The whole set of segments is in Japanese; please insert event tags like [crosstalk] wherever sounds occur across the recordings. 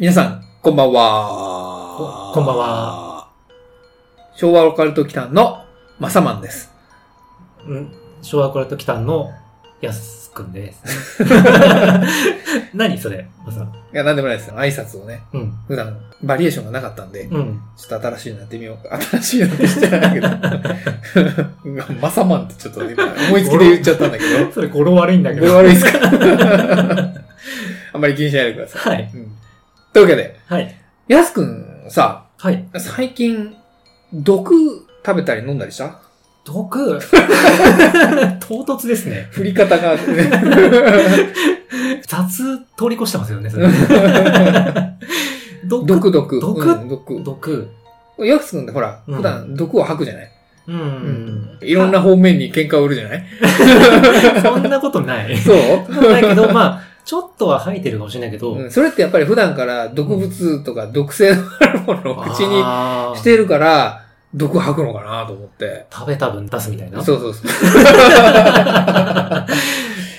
皆さん、こんばんは。ここんばんは。昭和オカルト機関のマサマンです。うん。昭和コラトキタンのやすくんです。[laughs] 何それまさ。いや、なんでもないですよ。挨拶をね、うん。普段バリエーションがなかったんで、うん。ちょっと新しいのやってみようか。新しいのってしてないけど。マサマンってちょっと今思いつきで言っちゃったんだけど。[laughs] それ語呂悪いんだけど。これ悪いですか？[laughs] あんまり気にしないでください。はい。うんというわけで、はい。やすくんさ、はい。最近、毒食べたり飲んだりした？毒？[laughs] 唐突ですね。振り方が、ね、[laughs] 雑通り越してますよね、それ。[laughs] 毒？毒毒。毒？うん毒。毒。ヤクス君ってほら、うん普段毒を吐くじゃない、う。うんいろんな方面に喧嘩を売るじゃない？そんなことない。そう、ないけど、まあ、ちょっとは吐いてるかもしれないけど。うん、それってやっぱり普段から毒物とか毒性のあるものを口にしてるから、毒吐くのかなと思って。食べた分出すみたいな？そうそうそう。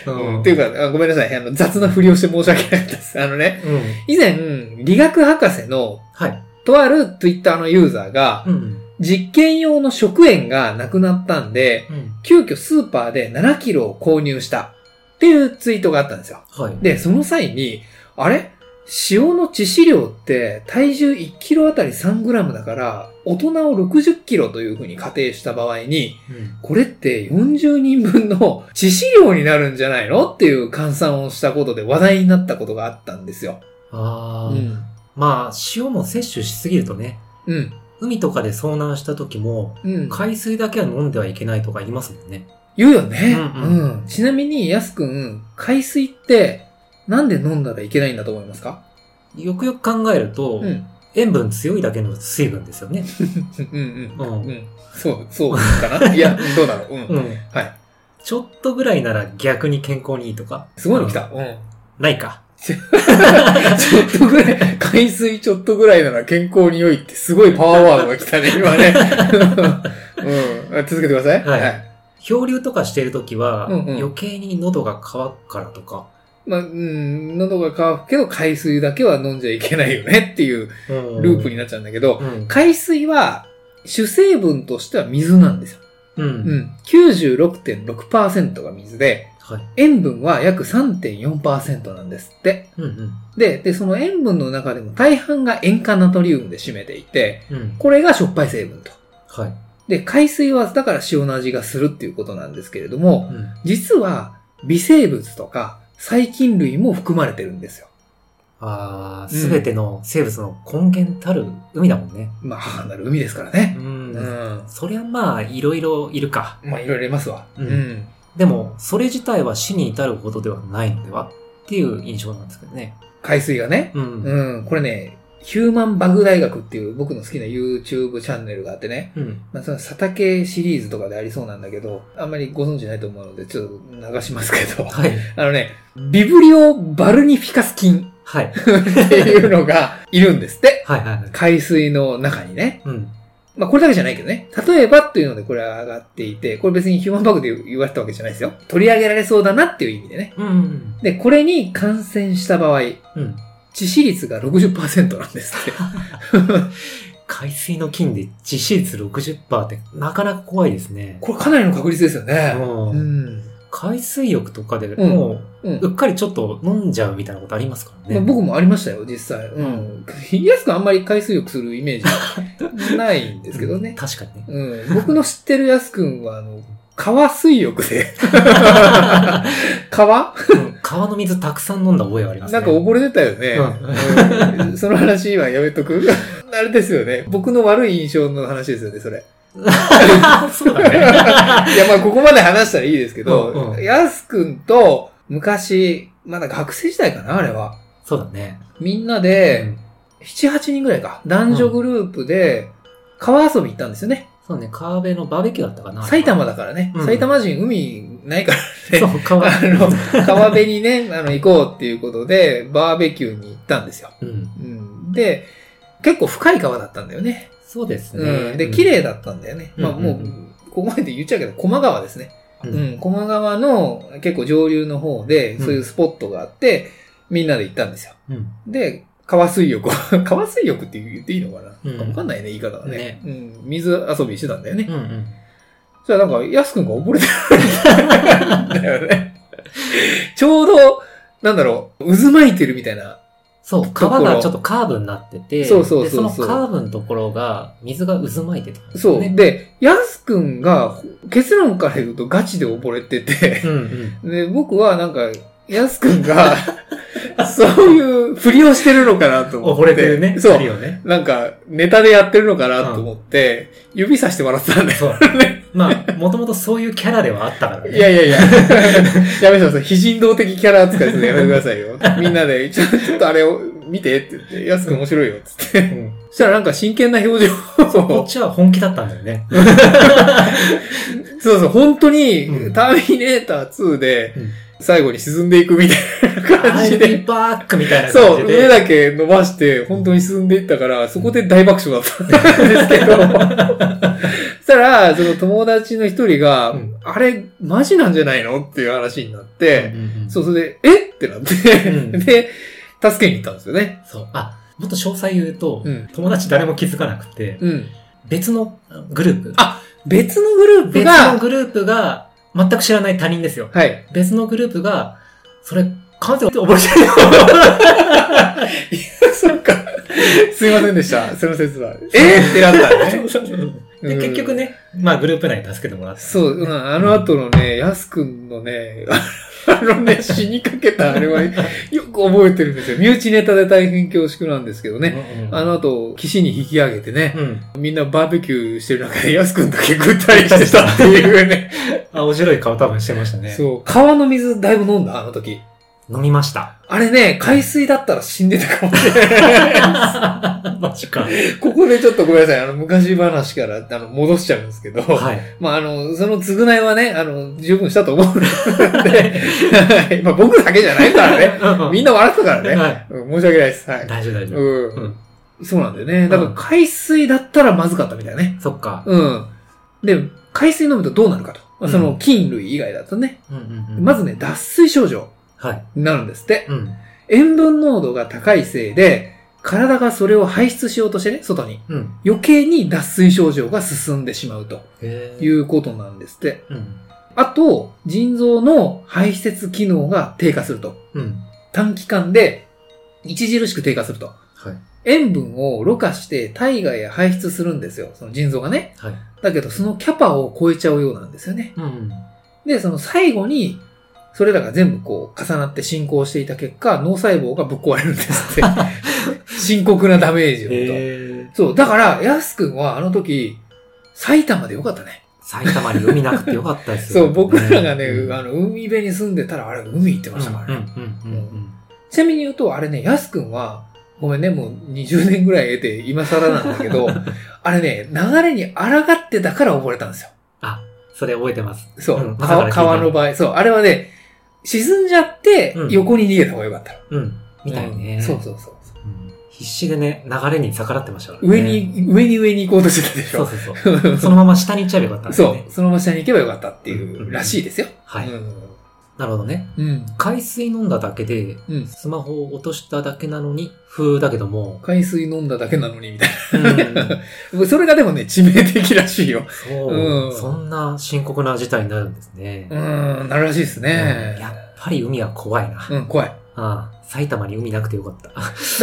う [laughs] うんん。っていうか、あごめんなさい。あの、雑なふりをして申し訳ないです。あのね、うん。以前、理学博士の、はい。とあるツイッターのユーザーが、うん。実験用の食塩がなくなったんで、うん。急遽スーパーで7キロを購入したっていうツイートがあったんですよ。はい。で、その際に、あれ？塩の致死量って体重1キロあたり3グラムだから、大人を60キロというふうに仮定した場合に、うん。これって40人分の致死量になるんじゃないのっていう換算をしたことで話題になったことがあったんですよ。ああ、うん。まあ、塩も摂取しすぎるとね、うん。海とかで遭難した時も、うん。海水だけは飲んではいけないとか言いますもんね。言うよね。ううんん、ちなみに、やすくん、海水ってなんで飲んだらいけないんだと思いますか？よくよく考えると、うん。塩分強いだけの水分ですよね。[laughs] うんうん。うん。うん。そう、そうかな？[laughs] いや、どうだろう。うん。うん。はい。ちょっとぐらいなら逆に健康にいいとか？すごいの来た。うん。ないか。[laughs] ちょっとぐらい、海水ちょっとぐらいなら健康に良いってすごいパワーワードが来たね、今ね。うん。続けてください。はい漂流とかしてる時は、うんうん余計に喉が渇くからとか。まあ、うん、喉が渇くけど海水だけは飲んじゃいけないよねっていううんループになっちゃうんだけど、うん。海水は主成分としては水なんですよ。う。うんん。96.6%が水で、はい。塩分は約3.4%なんですって。うんうん。で、で、その塩分の中でも大半が塩化ナトリウムで占めていて、うん。これがしょっぱい成分と。はい。で、海水はだから塩の味がするっていうことなんですけれども、うん。実は微生物とか細菌類も含まれてるんですよ。ああ、うんすべての生物の根源たる海だもんね。まあ、母なる海ですからね。んうん。そりゃまあ、いろいろいるか。まあ、いろいろいますわ。うんうん。でも、それ自体は死に至るほどではないのではっていう印象なんですけどね。海水がね。うん。うん。これね、ヒューマンバグ大学っていう僕の好きな YouTube チャンネルがあってね。うん。まあ、その佐竹シリーズとかでありそうなんだけど、あんまりご存知ないと思うので、ちょっと流しますけど。はい。[laughs] あのね、ビブリオバルニフィカス菌はい。っていうのが [laughs] いるんですって。はいはいはい。海水の中にね。うん。まあこれだけじゃないけどね。例えばっていうのでこれは上がっていて、これ別にヒューマンバグで言われたわけじゃないですよ。取り上げられそうだなっていう意味でね。うん。で、これに感染した場合、うん。致死率が60%なんですって。[laughs] 海水の菌で致死率60%ってなかなか怖いですね。これかなりの確率ですよね。うんうん。海水浴とかでうんもうんう、うっかりちょっと飲んじゃうみたいなことありますからね。まあ、僕もありましたよ、実際。うん。安くあんまり海水浴するイメージないんですけどね。確かにね。うん。僕の知ってる安くんは、あの、川水浴で。川？うん川の水たくさん飲んだ覚えがありますね。なんか溺れてたよね。うんその話はやめとく？[laughs] あれですよね。僕の悪い印象の話ですよね、それ。[laughs] そうだね。いや、まあ、ここまで話したらいいですけど、うんうんやすくんと、昔、まだ学生時代かな、あれは。そうだね。みんなで、7、8人ぐらいか。男女グループで、川遊び行ったんですよね。そうね、川辺のバーベキューだったかな。埼玉だからね。うん埼玉人海ないからね。そう、川あの、川辺にね、あの、行こうっていうことで、バーベキューに行ったんですよ。うん。うん。で、結構深い川だったんだよね。そうですね。うん。で、綺麗だったんだよね。まあもううんうんうん、ここまで言っちゃうけど、駒川ですね。う。うんん。駒川の結構上流の方で、そういうスポットがあって、みんなで行ったんですよ。うん。で、川水浴を、[laughs] 川水浴って言っていいのかな、うんわかんないね、言い方がねねうん。水遊びしてたんだよね。うんうん。そしたらなんか、やすくんが溺れてるんだよね。[laughs] ちょうど、なんだろう、渦巻いてるみたいな。そう、川がちょっとカーブになってて、そうそうそうそうでそのカーブのところが、水が渦巻いてたんですそう。で、やすくんが、結論から言うとガチで溺れてて、うんうん。で、僕はなんか、やすくんが、そういうふりをしてるのかなと思って。溺れてるね。そうね。なんか、ネタでやってるのかなと思って、指さして笑ってたんだよ。そう。まあ、もともとそういうキャラではあったからね。いやいやいや。[laughs] やめてください。非人道的キャラ扱いするのやめてくださいよ。みんなで、ちょちょっとあれを見てって言って、やすくん面白いよっつって。うんそしたらなんか真剣な表情をこっ。ちは本気だったんだよね。[laughs] そうそう、本当に、うんターミネーター2でうん、最後に沈んでいくみたいな感じで be。back みたいなそう、感じで。上だけ伸ばして、本当に進んでいったから、そこで大爆笑だったんですけど、そしたら、その友達の一人が、うんあれ、マジなんじゃないのっていう話になって、うんうんうんそう、それで、え？ってなって、うんで、助けに行ったんですよね。そう。あ、もっと詳細言うと、うん友達誰も気づかなくて、うん。別のグループ。あ別のグループ別がの、グループが、全く知らない他人ですよ。はい。別のグループが、それ、完全に覚えてるよ。[laughs] そっか。すいませんでした。その説は。え？ー、ってなったね。で、うん結局ね、まあグループ内に助けてもらって。そう、うん、あの後のね、やすくんのね、あのね、死にかけたあれは、よ [laughs] く覚えてるんですよ。身内ネタで大変恐縮なんですけどね。あの後、岸に引き上げてね、うん。みんなバーベキューしてる中で、やすくんだけぐったりしてたっていうね。[laughs] あ、お白い顔多分してましたね。そう。川の水だいぶ飲んだ？あの時。飲みました。あれね、海水だったら死んでたかもしれない。[laughs] マジか。ここでちょっとごめんなさい。あの、昔話から、あの、戻しちゃうんですけど。はい。まあ、あの、その償いはね、あの、十分したと思うので、[laughs] はいまあ、僕だけじゃないからね。みんな笑ってたからね。はい。うん申し訳ないです。はい。大丈夫大丈夫。ううんん。そうなんだよね。だから海水だったらまずかったみたいね。そっか。うん。で、海水飲むとどうなるかと。まあその菌類以外だとね。うんうんうんまずね、脱水症状はい。になるんですって。うん。塩分濃度が高いせいで、体がそれを排出しようとしてね、外に。うん。余計に脱水症状が進んでしまうということなんですって。うん。あと、腎臓の排泄機能が低下すると。うん。短期間で著しく低下すると。はい。塩分をろ過して体外へ排出するんですよ。その腎臓がね。はい。だけど、そのキャパを超えちゃうようなんですよね。うん。で、その最後に、それらが全部こう重なって進行していた結果、脳細胞がぶっ壊れるんですって。[laughs] 深刻なダメージをと。へーそう。だから、やすくんはあの時、埼玉でよかったね。埼玉に海なくてよかったですよ。そう、僕らがね、うんあの、海辺に住んでたら、あれ、海行ってましたからね。うんうんうんちなみに言うと、あれね、やすくんは、ごめんね、もう20年ぐらい得て、今更なんだけど、[laughs] あれね、流れに抗ってたから溺れたんですよ。あ、それ覚えてます。そう、うん川川の場合。そう、あれはね、沈んじゃってう、ん横に逃げた方がよかったの。うん。みたいね。うんそうそうそう。うん必死でね、流れに逆らってましたからね。上に、上に上に行こうとしてたでしょ。そうそうそう。そのまま下に行っちゃえばよかったんですよね。そう、そのまま下に行けばよかったっていうらしいですよ。はい。うんなるほどね。うん。海水飲んだだけで、うん。スマホを落としただけなのに、風だけども、海水飲んだだけなのに、みたいうん、な。[laughs] それがでもね、致命的らしいよ。そう、うんそんな深刻な事態になるんですね。うん、なるらしいですねうん。やっぱり海は怖いな。うん、怖い。ああ埼玉に海なくてよかった。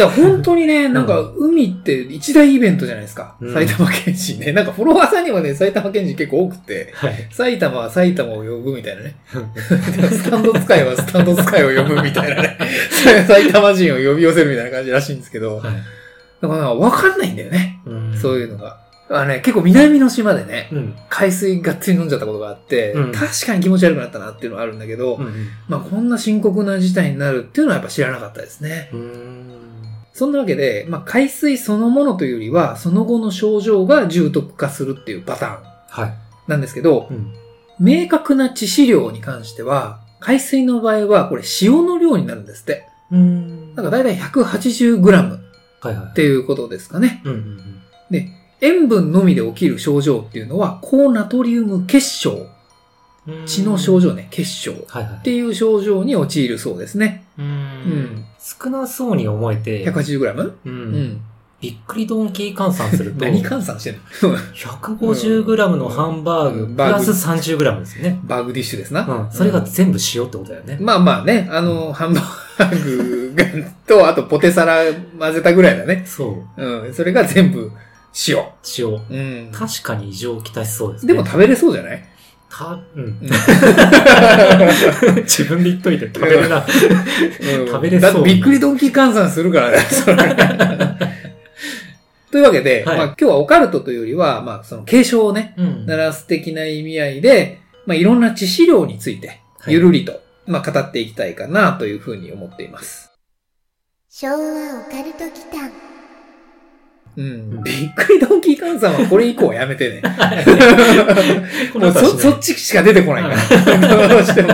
ら本当にね、なんか海って一大イベントじゃないですか。うん埼玉県人ね。[laughs] なんかフォロワーさんにもね、埼玉県人結構多くて、はい。埼玉は埼玉を呼ぶみたいなね。[laughs] スタンド使いはスタンド使いを呼ぶみたいなね。[laughs] 埼玉人を呼び寄せるみたいな感じらしいんですけど、はい。だからわかんないんだよね。うんそういうのが。あね、結構南の島でね、うん。海水がっつり飲んじゃったことがあって、うん確かに気持ち悪くなったなっていうのはあるんだけど、うんまあこんな深刻な事態になるっていうのはやっぱ知らなかったですね。そんなわけで、まあ海水そのものというよりは、その後の症状が重篤化するっていうパターンはい。なんですけど、うん。明確な致死量に関しては、海水の場合はこれ塩の量になるんですって。うーん。なんかだいたい 180g っはいはい。ていうことですかね。うんうんで、塩分のみで起きる症状っていうのは、高ナトリウム結晶。うん。血の症状ね、結晶。っ。ていう症状に陥るそうですね。う。うんん。少なそうに思えて、180g? う。うんん。びっくりドンキー換算すると、[laughs] 何換算してんの？[laughs] 150g のハンバーグ、[laughs] うんプラス 30g ですよね。バーグディッシュですな。うん。それが全部塩ってことだよね。まあまあね、あの、ハンバーグがと、あとポテサラ混ぜたぐらいだね。そう。うん。それが全部塩。塩。うん。確かに異常をきたしそうですね。でも食べれそうじゃない？た、うん。うん [laughs] 自分で言っといて食べるな。うん食べれそうだってびっくりドンキー換算するからね、そ [laughs] れというわけで、はいまあ今日はオカルトというよりは、まあその継承をね、うん。鳴らす的な意味合いで、まあいろんな致死量について、はいゆるりと、まあ語っていきたいかなというふうに思っています。昭和オカルト祈間うん。びっくりドンキー換算はこれ以降はやめてね。[laughs] こもうそ、そっちしか出てこないから。どうしても。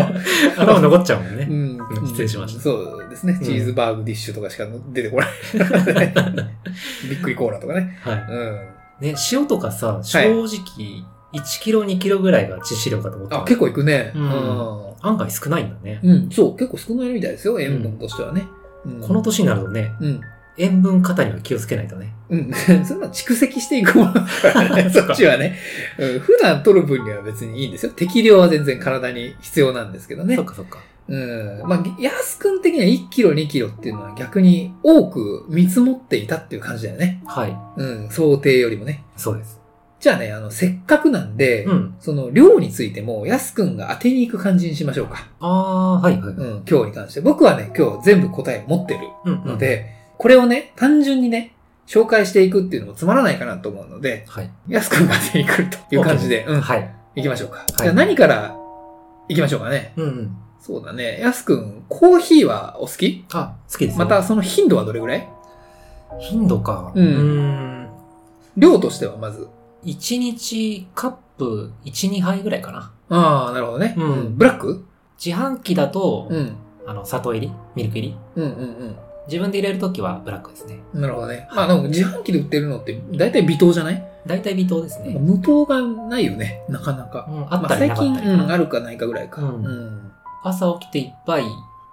頭残っちゃうもんね。うんうん失礼しましたそうですね。うんチーズバーグディッシュとかしか出てこない。[laughs] びっくりコーラとかね。はい。うん。ね、塩とかさ、正直、1キロ、2キロぐらいが致死量かと思ったあ、ら結構いくね。ううんん。案外少ないんだね。うん、そう、結構少ないみたいですよ、塩分としてはね。うんこの年になるとね、うん。塩分過多には気をつけないとね。うん。[laughs] そんな蓄積していくものだからね、[laughs] そそっちはね。うん。普段取る分には別にいいんですよ。適量は全然体に必要なんですけどねそっ。かそっか。うん。まあ、安くん的には1キロ、2キロっていうのは逆に多く見積もっていたっていう感じだよね。はい。うん。想定よりもね。そうです。じゃあね、あの、せっかくなんで、うん。その量についても、安くんが当てに行く感じにしましょうか。あー、はいはい。うん、今日に関して。僕はね、今日全部答えを持ってるうん。ので、これをね、単純にね、紹介していくっていうのもつまらないかなと思うので、はい。安くんが当てに来るという感じで、うん、はい。行きましょうか。じゃあ何から行きましょうかね。うんうん。そうだね。安くん、コーヒーはお好き？あ、好きですよまた、その頻度はどれぐらい？頻度か。うんん。量としてはまず。1日カップ1、2杯ぐらいかな。ああ、なるほどね。うんブラック？自販機だと、うん。あの、砂糖入り？ミルク入り？うんうん自分で入れるときはブラックですね。うん。なるほどね。まあ、でも自販機で売ってるのって、大体微糖じゃない？大体微糖ですね。無糖がないよね。なかなか。うん、あまあ、ったり最近、なかったりかうん、な。あるかないかぐらいか。うんうん朝起きて一杯、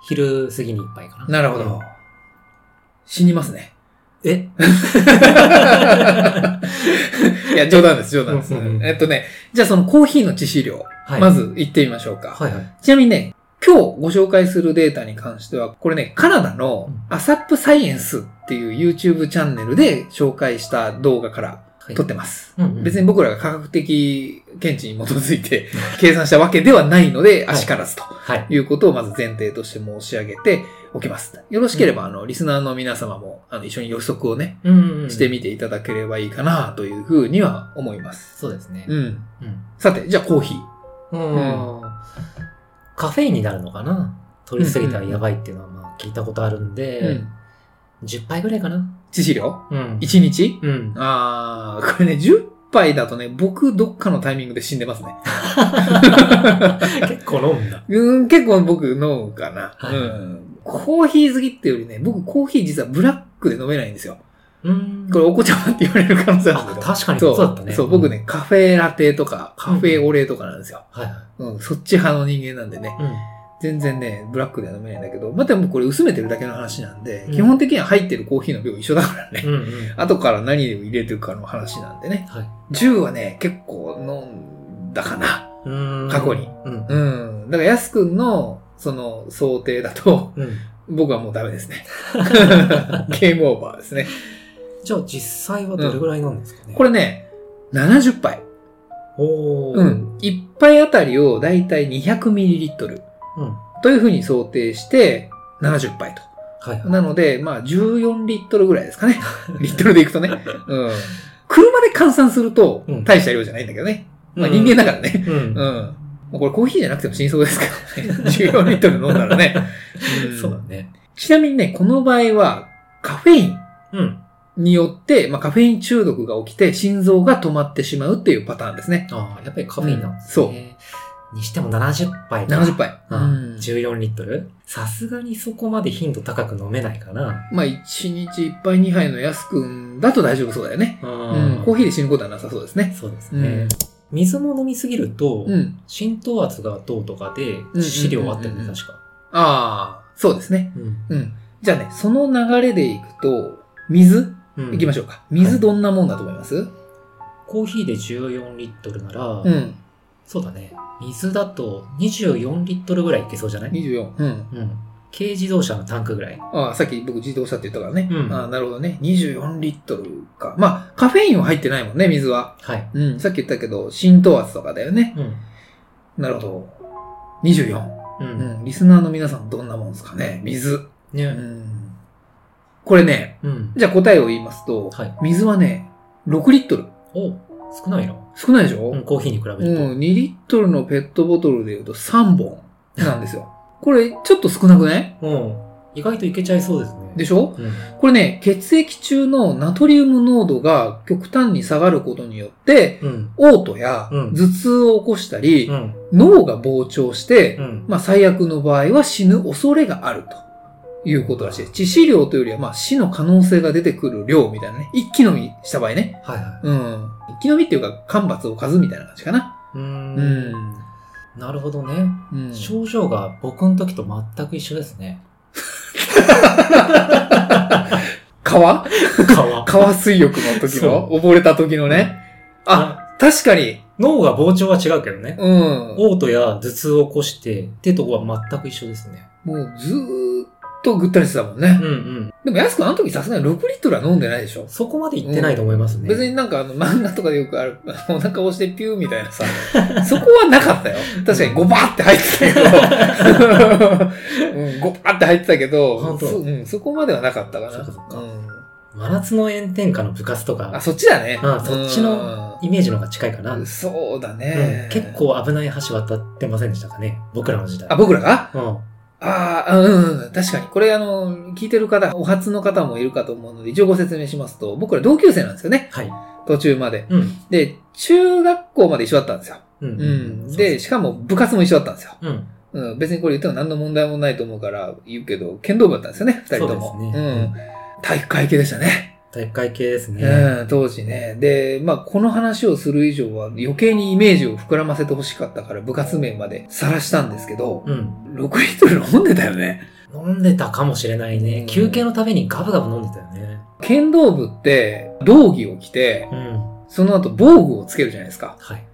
昼過ぎに一杯かな。なるほど。死にますね。え？[laughs] いや、冗談です、冗談です。うんうんうんえっとね、じゃあそのコーヒーの致死量、はい。ま。ず言ってみましょうか。はいはい。ちなみにね、今日ご紹介するデータに関しては、これね、カナダのアサップサイエンスっていう YouTube チャンネルで紹介した動画からはい、撮ってます。うんうん別に僕らが科学的見地に基づいて [laughs] 計算したわけではないので、あしからずとはい。いうことをまず前提として申し上げておきます。よろしければ、あの、リスナーの皆様も、あの、一緒に予測をね。してみていただければいいかなというふうには思います。そうですね。うん。うん。さて、じゃあコーヒー。うん。カフェインになるのかな？取りすぎたらやばいっていうのはまあ聞いたことあるんで、うん。10杯ぐらいかな致死量？うん。?1 日？うん。あー、これね、10杯だとね、僕どっかのタイミングで死んでますね。結構飲むんだ。うん、結構僕飲むかな。はいうん。コーヒー好きっていうよりね、僕コーヒー実はブラックで飲めないんですよ。うん。これお子ちゃまって言われる可能性あるけど。あ確かにそうだったねそう、僕ね、カフェラテとか、カフェオレとかなんですよ。はいはい。うん、そっち派の人間なんでね。うん。全然ね、ブラックでは飲めないんだけど、まあ、でもこれ薄めてるだけの話なんで、うん基本的には入ってるコーヒーの量一緒だからね。うんうん。後から何を入れてるかの話なんでね。はい。10はね、結構飲んだかな。うーん過去に。うん。うん。だから、やすくんの、その、想定だと、うん。僕はもうダメですね。[laughs] ゲームオーバーですね。じゃあ実際はどれぐらいなんですかね、これね、70杯。おー。うん。1杯あたりをだいたい 200ml うん。というふうに想定して、70杯と。はいはい。なので、まあ、14リットルぐらいですかね。[laughs] リットルでいくとね。うん。車で換算するとうん、大した量じゃないんだけどね。まあうん人間だからね。うん。うん。まあこれコーヒーじゃなくても死にそうですけどね。[laughs] 14リットル飲んだらね。んそうだね。ちなみにね、この場合は、カフェインうん。によって、まあ、カフェイン中毒が起きて、心臓が止まってしまうっていうパターンですね。ああ、やっぱりカフェインなんですね。にしても70杯か。70杯。ううんん。14リットル？さすがにそこまで頻度高く飲めないかな。まあ、1日1杯2杯の安くんだと大丈夫そうだよね。ううん。コーヒーで死ぬことはなさそうですね。そうですねうん。。水も飲みすぎると、うん。浸透圧がどうとかで、致死量あったよね、確か。ああ、そうですね。うん。うん。じゃあね、その流れでいくと、水うんいきましょうか。水どんなもんだと思います？コーヒーで14リットルなら、うん。そうだね。水だと24リットルぐらいいけそうじゃない？24。うん。うん。軽自動車のタンクぐらい。ああ、さっき僕自動車って言ったからね。うんああ、なるほどね。24リットルか。まあ、カフェインは入ってないもんね、水は。はい。うん。さっき言ったけど、浸透圧とかだよね。うん。なるほど。24。う。うんん。リスナーの皆さんどんなもんですかね？水。うね。ん。これね、うん。じゃあ答えを言いますと、はい水はね、6リットル。お少ないな。少ないでしょ、うん、コーヒーに比べると。うん、2リットルのペットボトルで言うと3本なんですよ。[laughs] これちょっと少なくない？うん。意外といけちゃいそうですね。でしょ？うん。これね、血液中のナトリウム濃度が極端に下がることによって、うん。嘔吐やうん頭痛を起こしたり、うん。脳が膨張して、うん。まあ最悪の場合は死ぬ恐れがあるということらしい。致死量というよりはまあ死の可能性が出てくる量みたいなね。一気飲みした場合ね。はいはうん。一気飲みっていうか、間伐を数みたいな感じかな。い。うー。うんん。なるほどね。うん。症状が僕の時と全く一緒ですね。[laughs] 川？川。[laughs] 川水浴の時のそ溺れた時のね？あ、確かに。脳が膨張は違うけどね。うん。嘔吐や頭痛を起こしてってとこは全く一緒ですね。もうずーっとぐったりしてたもんねうん。うん。でも安くんあの時さすがに6リットルは飲んでないでしょ。そこまでいってないと思いますね。別になんかあの漫画とかでよくある、お腹押してピューみたいなさ、[laughs] そこはなかったよ。確かにゴバーって入ってたけど、うん、ゴバーって入ってたけど、そ,、うん、そこまではなかったかな。そっかそっかうん真夏の炎天下の部活とあ、か、そっちだね。うんそっちのイメージの方が近いかな。うんそうだうねん、結構危ない橋渡ってませんでしたかね僕らの時代。あ、僕らが？うん。ああ、うん、うん、確かに。これあの、聞いてる方、お初の方もいるかと思うので、一応ご説明しますと、僕ら同級生なんですよね。はい。途中まで。うん。で、中学校まで一緒だったんですよ。うん。うん。で、しかも部活も一緒だったんですよ。うん。うん。別にこれ言っても何の問題もないと思うから言うけど、剣道部だったんですよね、二人とも。そうですねうん。体育会系でしたね。体育会系ですね。うん、当時ね。で、まあ、この話をする以上は余計にイメージを膨らませてほしかったから部活名まで晒したんですけど、うん。6リットル飲んでたよね。飲んでたかもしれないね。うん休憩のためにガブガブ飲んでたよね。剣道部って、道着を着て、うん。その後防具をつけるじゃないですか。はい。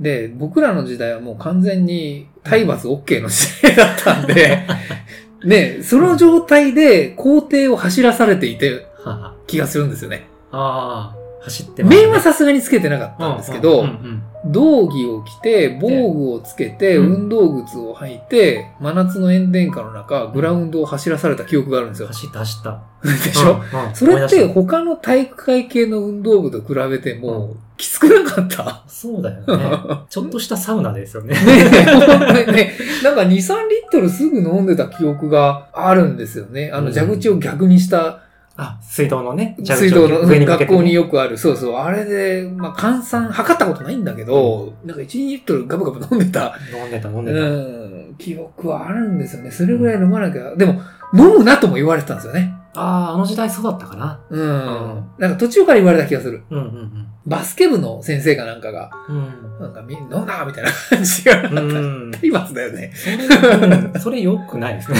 で、僕らの時代はもう完全に体罰 OK の時代だったんで、[laughs] ね、その状態で校庭を走らされていてはは。気がするんですよね。ああ、走ってますね面はさすがにつけてなかったんですけど、道着を着て、防具をつけて、うん運動靴を履いて、真夏の炎天下の中、グラウンドを走らされた記憶があるんですよ。走った走った。でしょ、うんうんそれって他の体育会系の運動部と比べても、きつくなかった？そうだよね。[laughs] ちょっとしたサウナですよね。ねね、なんか2、3リットルすぐ飲んでた記憶があるんですよね。あのうん蛇口を逆にしたあ、水道のね。水道のね学校によくある。そうそう。あれで、まあ、換算、測ったことないんだけど、なんか1、2リットルガブガブ飲んでた、飲んでた飲んうでた。ん、記憶はあるんですよね。それぐらい飲まなきゃ。でも、飲むなとも言われてたんですよね。ああ、あの時代そうだったかな。うん。んなんか途中から言われた気がする。うんうんバスケ部の先生かなんかが、うん。なんかみ、飲んだみたいな感じがあった。うん。うん。体罰だよね。それ、うんそれ良くないですね。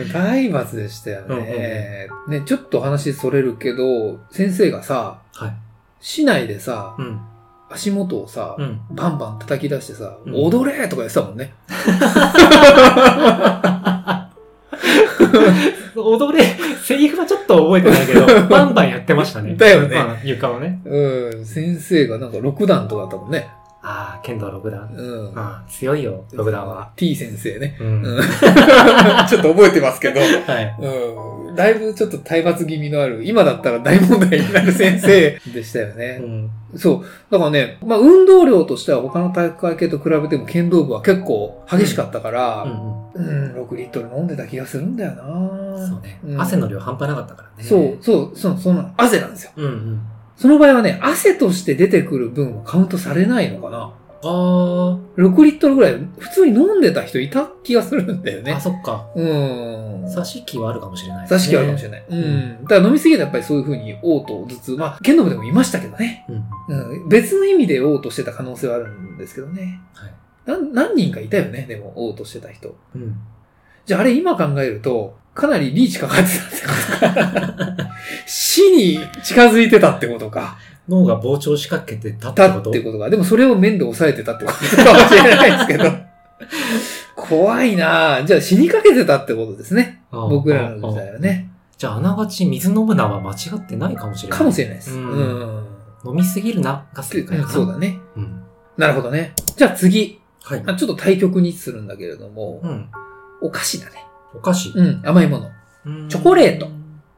うん体罰でしたよね。ね、ちょっと話それるけど、先生がさ、はい。市内でさ、うん。足元をさ、うん。バンバン叩き出してさ、うん踊れとか言ってたもんね。[laughs] [laughs] 踊れ、セリフはちょっと覚えてないけど、[laughs] バンバンやってましたね。だよねまあ床をね。うん、先生がなんか6段とかだったもんね。ああ、剣道6段。うん。ああ、強いよ、6段は。T 先生ね。うん。うん [laughs] ちょっと覚えてますけど、はい。うん。だいぶちょっと体罰気味のある、今だったら大問題になる先生でしたようね。ん。そう。だからね、まあ運動量としては他の体育会系と比べても剣道部は結構激しかったから、うんうん、6リットル飲んでた気がするんだよなうん。そうね。ん汗の量半端なかったからね。そう、そう、そう、その汗なんですよ。うんうん。その場合はね、汗として出てくる分はカウントされないのかなあー ?6 リットルぐらい普通に飲んでた人いた気がするんだよねあ、。そっか。うん。刺し器はあるかもしれない、座敷はあるかもしれない。うん。だから飲みすぎるとやっぱりそういう風に嘔吐、頭痛、まあ、剣道部でもいましたけどね。うん。うん。別の意味で嘔吐してた可能性はあるんですけどね。はい。なん何人かいたよね、でも嘔吐してた人。うん。じゃああれ今考えると、かなりリーチかかってたってことか。死に近づいてたってことか。脳が膨張しかけてたってたこと？ってことか。でもそれを面で抑えてたってことかもしれないですけど。[laughs] 怖いなぁじゃあ死にかけてたってことですね。僕らの時代はね。じゃあ、あながち水飲むなは間違ってないかもしれない。かもしれないです。ううんん。飲みすぎるなが正解かな。そうだね。うん。なるほどね。じゃあ次。はい。あちょっと対極にするんだけれども、うん。お菓子だね。お菓子？うん、甘いもの。うんチョコレート。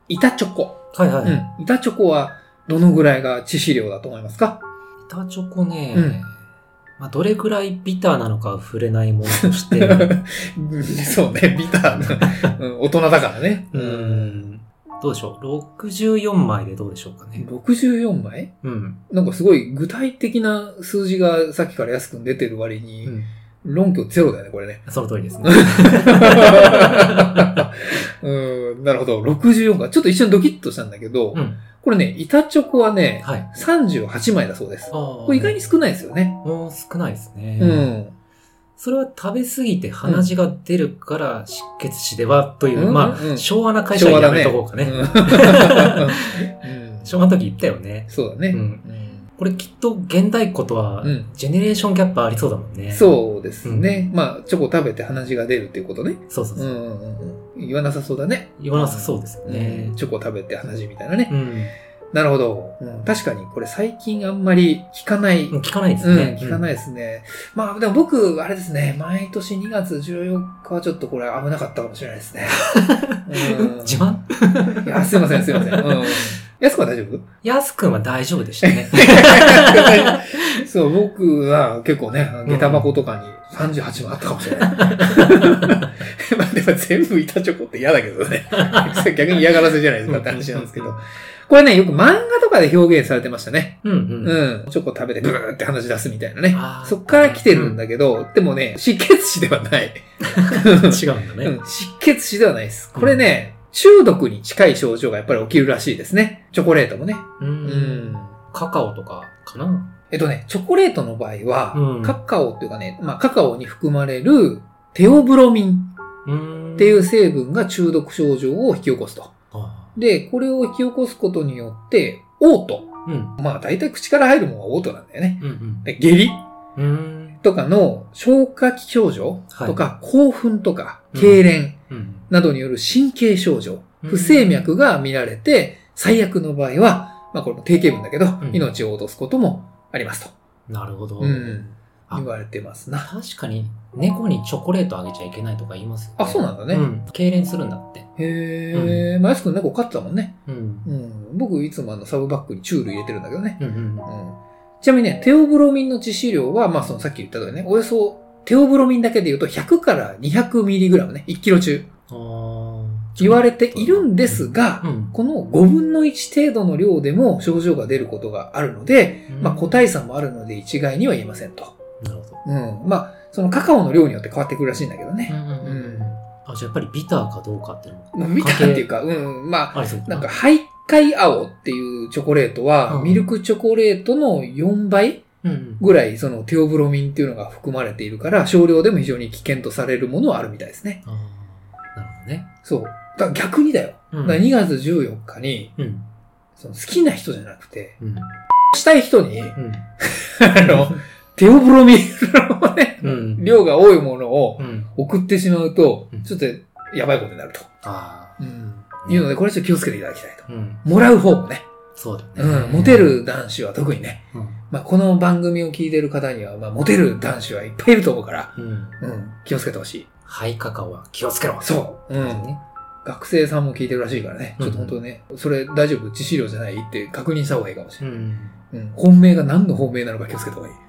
板チョコ。はいはい。うん。板チョコはどのぐらいが致死量だと思いますか？板チョコね、うんまあ、どれぐらいビターなのかは触れないものとして、う [laughs] んそうね、ビターな。うん大人だからね。う。ん、どうでしょう？64枚でどうでしょうかね。64枚？うん。なんかすごい具体的な数字がさっきから安くん出てる割うに、ん。論拠ゼロだよね、これね。その通りですね。[laughs] うん、なるほど。64か。ちょっと一瞬ドキッとしたんだけど、うん。これね、板チョコはね、はい。38枚だそうです。ここれ意外に少ないですよね。もう少ないですね。うん。それは食べ過ぎて鼻血が出るから失血死ではという、まあ、うんうんうん昭和な会社はやめとこうかね。[laughs] 昭和の時言ったよね。そうだね。うんうんこれきっと現代っ子とはうん、ジェネレーションギャップありそうだもんね。そうですね。まあ、チョコ食べて鼻血が出るっていうことね。そうそうそう。うんうんうんうん。言わなさそうだね。言わなさそうですよねうん。チョコ食べて鼻血みたいなね。うん。なるほど。うん確かに、これ最近あんまり聞かない。聞かないですうん、ね。聞かないですね。まあ、でも僕、あれですね、毎年2月14日はちょっとこれ危なかったかもしれないですね。[laughs] うん自慢？いや、すいません、すいません。うん。やすくは大丈夫？やすくんは大丈夫でしたね。[laughs] そう、僕は結構ね、下駄箱とかに38もあったかもしれない。[laughs] まあでも全部板チョコって嫌だけどね。逆に嫌がらせじゃないですかって話なんですけど。これね、よく漫画とかで表現されてましたね。うんうん。うん。チョコ食べてブーって話出すみたいなねそっから来てるんだけど、でもね、失血死ではない。[laughs] 違うんだね。うん、失血死ではないです。これね、中毒に近い症状がやっぱり起きるらしいですね。チョコレートもね。う。うんん。カカオとかかな？えっとね、チョコレートの場合は、うんカカオっていうかね、まあカカオに含まれるテオブロミンうん。っていう成分が中毒症状を引き起こすと。あで、これを引き起こすことによって、嘔吐。ーうん。まあ大体口から入るものが嘔吐なんだよね。うんで下痢うん。うん。とかの消化器症状はいとか、興奮とか、うん痙攣うん。などによる神経症状、うん不整脈が見られて、最悪の場合は、まあこれも定型文だけど、ん命を落とすこともありますと。なるほど。うん。あ言われてますな。確かに、猫にチョコレートあげちゃいけないとか言いますよ、ね。あそうなんだねうん。痙攣するんだって。へえ、まあ、やすくん猫飼ってたもんね。うん。うん。僕いつもあのサブバッグにチュール入れてるんだけどね。うんうん。うん。ちなみにね、テオブロミンの致死量は、まあそのさっき言った通りね、およそ、テオブロミンだけで言うと100から200ミリグラムね、1キロ中、言われているんですが、うん。この5分の1程度の量でも症状が出ることがあるので、まあ個体差もあるので一概には言えませんと。うん。まあ、そのカカオの量によって変わってくるらしいんだけどね。うんうんうんうんあ、じゃあやっぱりビターかどうかっていうのも。まあ見たっていうか、うん、まあ、なんか、ハイカイ青っていうチョコレートは、うんミルクチョコレートの4倍。ぐらい、そのテオブロミンっていうのが含まれているから、少量でも非常に危険とされるものはあるみたいですね。あーなるほどね。そう。逆にだよ。うんだから2月14日に、うん。その好きな人じゃなくて、うん。したい人に、うん。[laughs] あの、テオブロミンのね、うん。量が多いものをうん。送ってしまうとうん、ちょっとやばいことになると。ああ。うん。いうので、これちょっと気をつけていただきたいと。うん。もらう方もね、そうだね。うん、モテる男子は特にね、うん。まあ、この番組を聞いてる方には、まあ、モテる男子はいっぱいいると思うから、うん。うん、気をつけてほしい。ハイカカオは気をつけろ。そう。うん。ね。学生さんも聞いてるらしいからね。ちょっとうん本当ね、それ大丈夫？致死量じゃない？って確認した方がいいかもしれない。うん。うん。本命が何の本命なのか気をつけた方がいい。[laughs]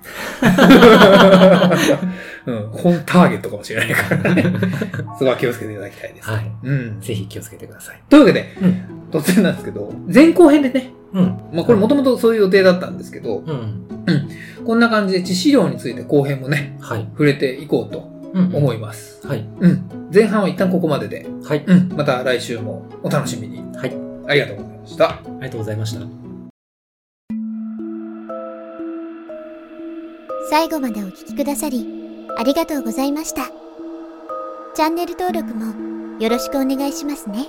うん。本ターゲットかもしれないからね。[laughs] そこは気をつけていただきたいです。はい。うん。ぜひ気をつけてください。というわけで、うん。突然なんですけど、前後編でね、うん。まあこれもともとそういう予定だったんですけど、うん。こんな感じで致死量について後編もね、はい。触れていこうとうん。思います。はい。うん。前半は一旦ここまでで、はい。うん。また来週もお楽しみに。はい。ありがとうございました。ありがとうございました。最後までお聞きくださり、ありがとうございました。チャンネル登録もよろしくお願いしますね。